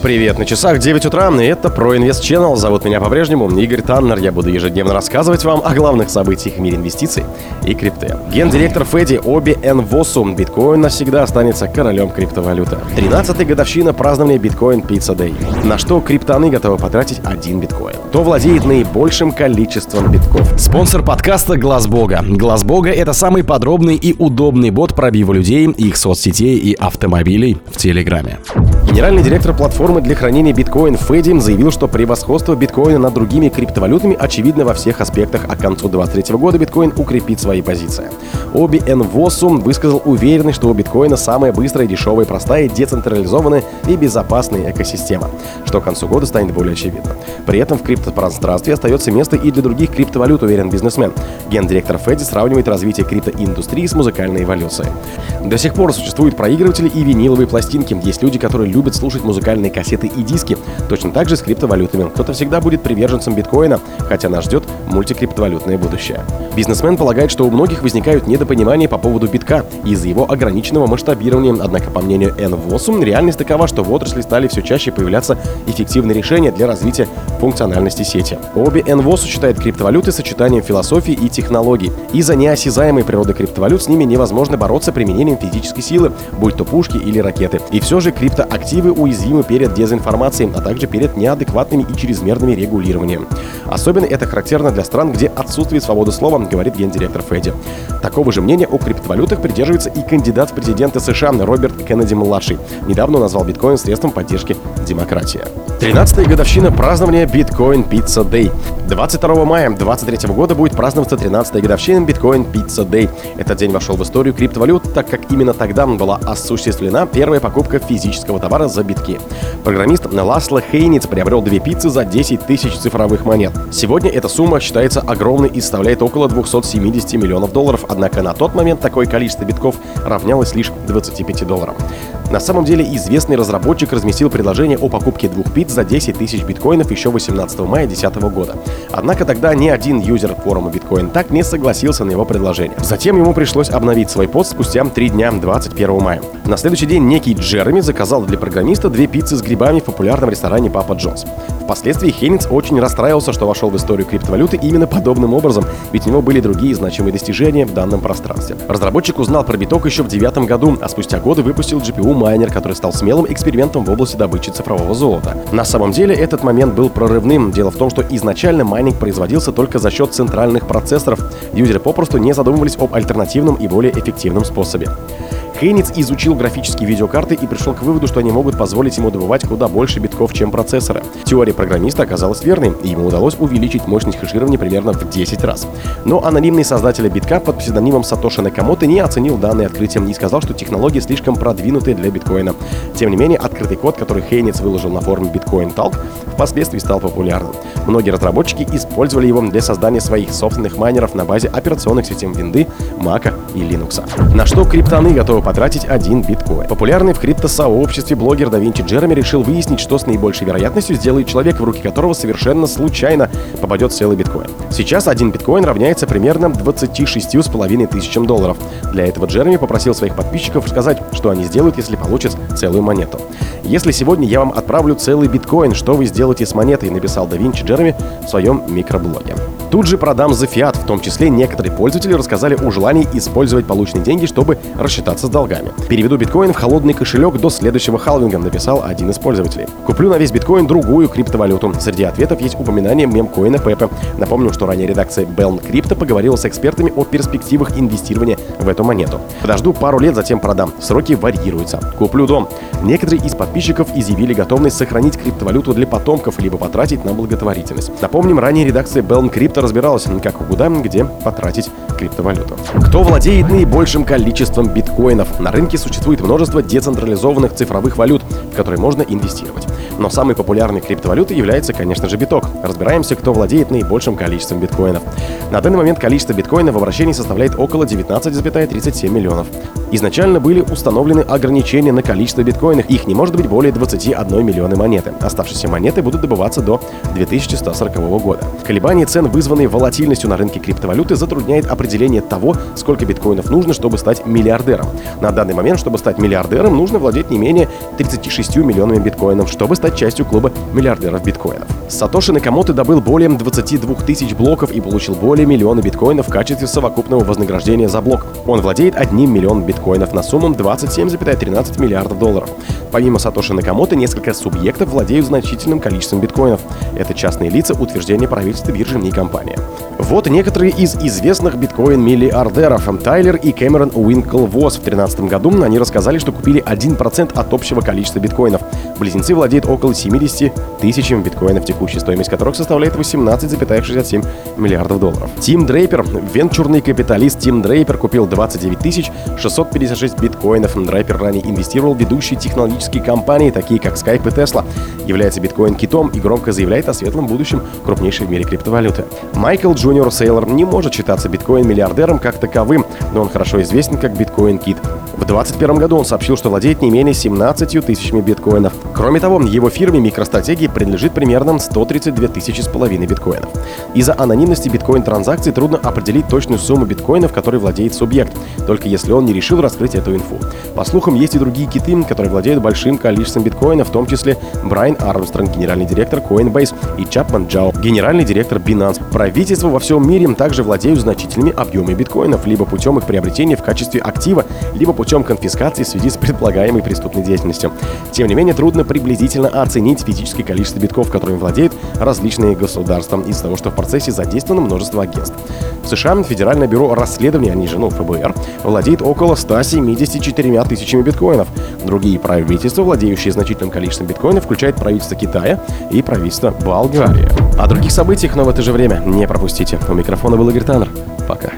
Привет, на часах 9 утра, и это ProInvest Channel. Зовут меня по-прежнему Игорь Таннер. Я буду ежедневно рассказывать вам о главных событиях в мире инвестиций и крипты. Гендиректор Феди Оби Энвосу. Биткоин навсегда останется королем криптовалюты. 13-я годовщина празднования Биткоин Pizza Day. На что криптоны готовы потратить один биткоин? Кто владеет наибольшим количеством битков? Спонсор подкаста Глаз Бога. Глаз Бога — это самый подробный и удобный бот пробива людей, их соцсетей и автомобилей в Телеграме. Генеральный директор платформы для хранения биткоин Федим заявил, что превосходство биткоина над другими криптовалютами очевидно во всех аспектах, а к концу 2023 года биткоин укрепит свои позиции. Оби Энвосу высказал уверенность, что у биткоина самая быстрая, дешевая, простая, децентрализованная и безопасная экосистема, что к концу года станет более очевидно. При этом в криптопространстве остается место и для других криптовалют, уверен бизнесмен. Гендиректор Феди сравнивает развитие криптоиндустрии с музыкальной эволюцией. До сих пор существуют проигрыватели и виниловые пластинки. Есть люди, которые любят слушать музыкальные кассеты и диски. Точно так же с криптовалютами. Кто-то всегда будет приверженцем биткоина, хотя нас ждет мультикриптовалютное будущее. Бизнесмен полагает, что у многих возникают недопонимания по поводу битка из-за его ограниченного масштабирования. Однако, по мнению Энвосу, реальность такова, что в отрасли стали все чаще появляться эффективные решения для развития функциональности сети. Обе Энвосу считает криптовалюты сочетанием философии и технологий. Из-за неосязаемой природы криптовалют с ними невозможно бороться применением физической силы, будь то пушки или ракеты. И все же криптоактивы активы уязвимы перед дезинформацией, а также перед неадекватными и чрезмерными регулированием. Особенно это характерно для стран, где отсутствует свобода слова, говорит гендиректор Феди. Такого же мнения о криптовалютах придерживается и кандидат в президенты США Роберт Кеннеди-младший. Недавно назвал биткоин средством поддержки демократии. 13-я годовщина празднования Bitcoin Pizza Day. 22 мая 2023 года будет праздноваться 13-я годовщина Bitcoin Pizza Day. Этот день вошел в историю криптовалют, так как именно тогда была осуществлена первая покупка физического товара за битки. Программист Ласло Хейниц приобрел две пиццы за 10 тысяч цифровых монет. Сегодня эта сумма считается огромной и составляет около 270 миллионов долларов, однако на тот момент такое количество битков равнялось лишь 25 долларам. На самом деле известный разработчик разместил предложение о покупке двух пиц за 10 тысяч биткоинов еще 18 мая 2010 года. Однако тогда ни один юзер форума биткоин так не согласился на его предложение. Затем ему пришлось обновить свой пост спустя 3 дня 21 мая. На следующий день некий Джереми заказал для программиста две пиццы с грибами в популярном ресторане Папа Джонс. Впоследствии Хейниц очень расстраивался, что вошел в историю криптовалюты именно подобным образом, ведь у него были другие значимые достижения в данном пространстве. Разработчик узнал про биток еще в девятом году, а спустя годы выпустил GPU-майнер, который стал смелым экспериментом в области добычи цифрового золота. На самом деле этот момент был прорывным. Дело в том, что изначально майнинг производился только за счет центральных процессоров. Юзеры попросту не задумывались об альтернативном и более эффективном способе. Хейниц изучил графические видеокарты и пришел к выводу, что они могут позволить ему добывать куда больше битков, чем процессоры. Теория программиста оказалась верной, и ему удалось увеличить мощность хеширования примерно в 10 раз. Но анонимный создатель битка под псевдонимом Сатоши Накамото не оценил данное открытие и сказал, что технологии слишком продвинутые для биткоина. Тем не менее, открытый код, который Хейниц выложил на форуме Bitcoin Talk, впоследствии стал популярным. Многие разработчики использовали его для создания своих собственных майнеров на базе операционных систем Винды, Мака и Linux. На что криптоны готовы потратить один биткоин. Популярный в криптосообществе блогер Да Винчи Джереми решил выяснить, что с наибольшей вероятностью сделает человек, в руки которого совершенно случайно попадет целый биткоин. Сейчас один биткоин равняется примерно 26,5 тысячам долларов. Для этого Джереми попросил своих подписчиков сказать, что они сделают, если получат целую монету. Если сегодня я вам отправлю целый биткоин, что вы сделаете с монетой, написал Да Винчи Джереми в своем микроблоге. Тут же продам за фиат, в том числе некоторые пользователи рассказали о желании использовать полученные деньги, чтобы рассчитаться с долгами. Переведу биткоин в холодный кошелек до следующего халвинга, написал один из пользователей. Куплю на весь биткоин другую криптовалюту. Среди ответов есть упоминание мемкоина Пепе. Напомню, что ранее редакция Belm Crypto поговорила с экспертами о перспективах инвестирования в эту монету. Подожду пару лет, затем продам. Сроки варьируются. Куплю дом. Некоторые из подписчиков изъявили готовность сохранить криптовалюту для потомков, либо потратить на благотворительность. Напомним, ранее редакция Belm Crypto кто разбиралась, как и куда, где потратить криптовалюту. Кто владеет наибольшим количеством биткоинов? На рынке существует множество децентрализованных цифровых валют, в которые можно инвестировать. Но самой популярной криптовалютой является, конечно же, биток. Разбираемся, кто владеет наибольшим количеством биткоинов. На данный момент количество биткоинов в обращении составляет около 19,37 миллионов. Изначально были установлены ограничения на количество биткоинов. Их не может быть более 21 миллиона монеты. Оставшиеся монеты будут добываться до 2140 года. Колебания цен, вызванные волатильностью на рынке криптовалюты, затрудняет определение того, сколько биткоинов нужно, чтобы стать миллиардером. На данный момент, чтобы стать миллиардером, нужно владеть не менее 36 миллионами биткоинов, чтобы стать частью клуба миллиардеров биткоинов. Сатоши Накамото добыл более 22 тысяч блоков и получил более миллиона биткоинов в качестве совокупного вознаграждения за блок. Он владеет одним миллионом биткоинов на сумму 27,13 миллиардов долларов. Помимо Сатоши Накамото, несколько субъектов владеют значительным количеством биткоинов. Это частные лица, утверждение правительства, биржи и компания. Вот некоторые из известных биткоин-миллиардеров. Тайлер и Кэмерон Уинклвос в 2013 году они рассказали, что купили 1% от общего количества биткоинов. Близнецы владеют около 70 тысячами биткоинов, текущая стоимость которых составляет 18,67 миллиардов долларов. Тим Дрейпер, венчурный капиталист Тим Дрейпер купил 29 656 биткоинов. Дрейпер ранее инвестировал в ведущие технологические компании, такие как Skype и Tesla. Является биткоин-китом и громко заявляет о светлом будущем крупнейшей в мире криптовалюты. Майкл Джуниор Сейлор не может считаться биткоин-миллиардером как таковым, но он хорошо известен как биткоин-кит. В 2021 году он сообщил, что владеет не менее 17 тысячами биткоинов. Кроме того, его фирме MicroStrategy принадлежит примерно 132 тысячи с половиной биткоинов. Из-за анонимности биткоин-транзакций трудно определить точную сумму биткоинов, которой владеет субъект, только если он не решил раскрыть эту инфу. По слухам, есть и другие киты, которые владеют большим количеством биткоинов, в том числе Брайан Армстронг, генеральный директор Coinbase, и Чапман Джао, генеральный директор Binance. Правительства во всем мире также владеют значительными объемами биткоинов, либо путем их приобретения в качестве актива, либо путем конфискации в связи с предполагаемой преступной деятельностью. Тем не менее, трудно приблизительно оценить физическое количество битков, которыми владеют различные государства, из-за того, что в процессе задействовано множество агентств. В США Федеральное бюро расследований, они же, ну, ФБР, владеет около 174 тысячами биткоинов. Другие правительства, владеющие значительным количеством биткоинов, включают правительство Китая и правительство Болгарии. О других событиях, но в это же время не пропустите. У микрофона был Игорь Таннер. Пока.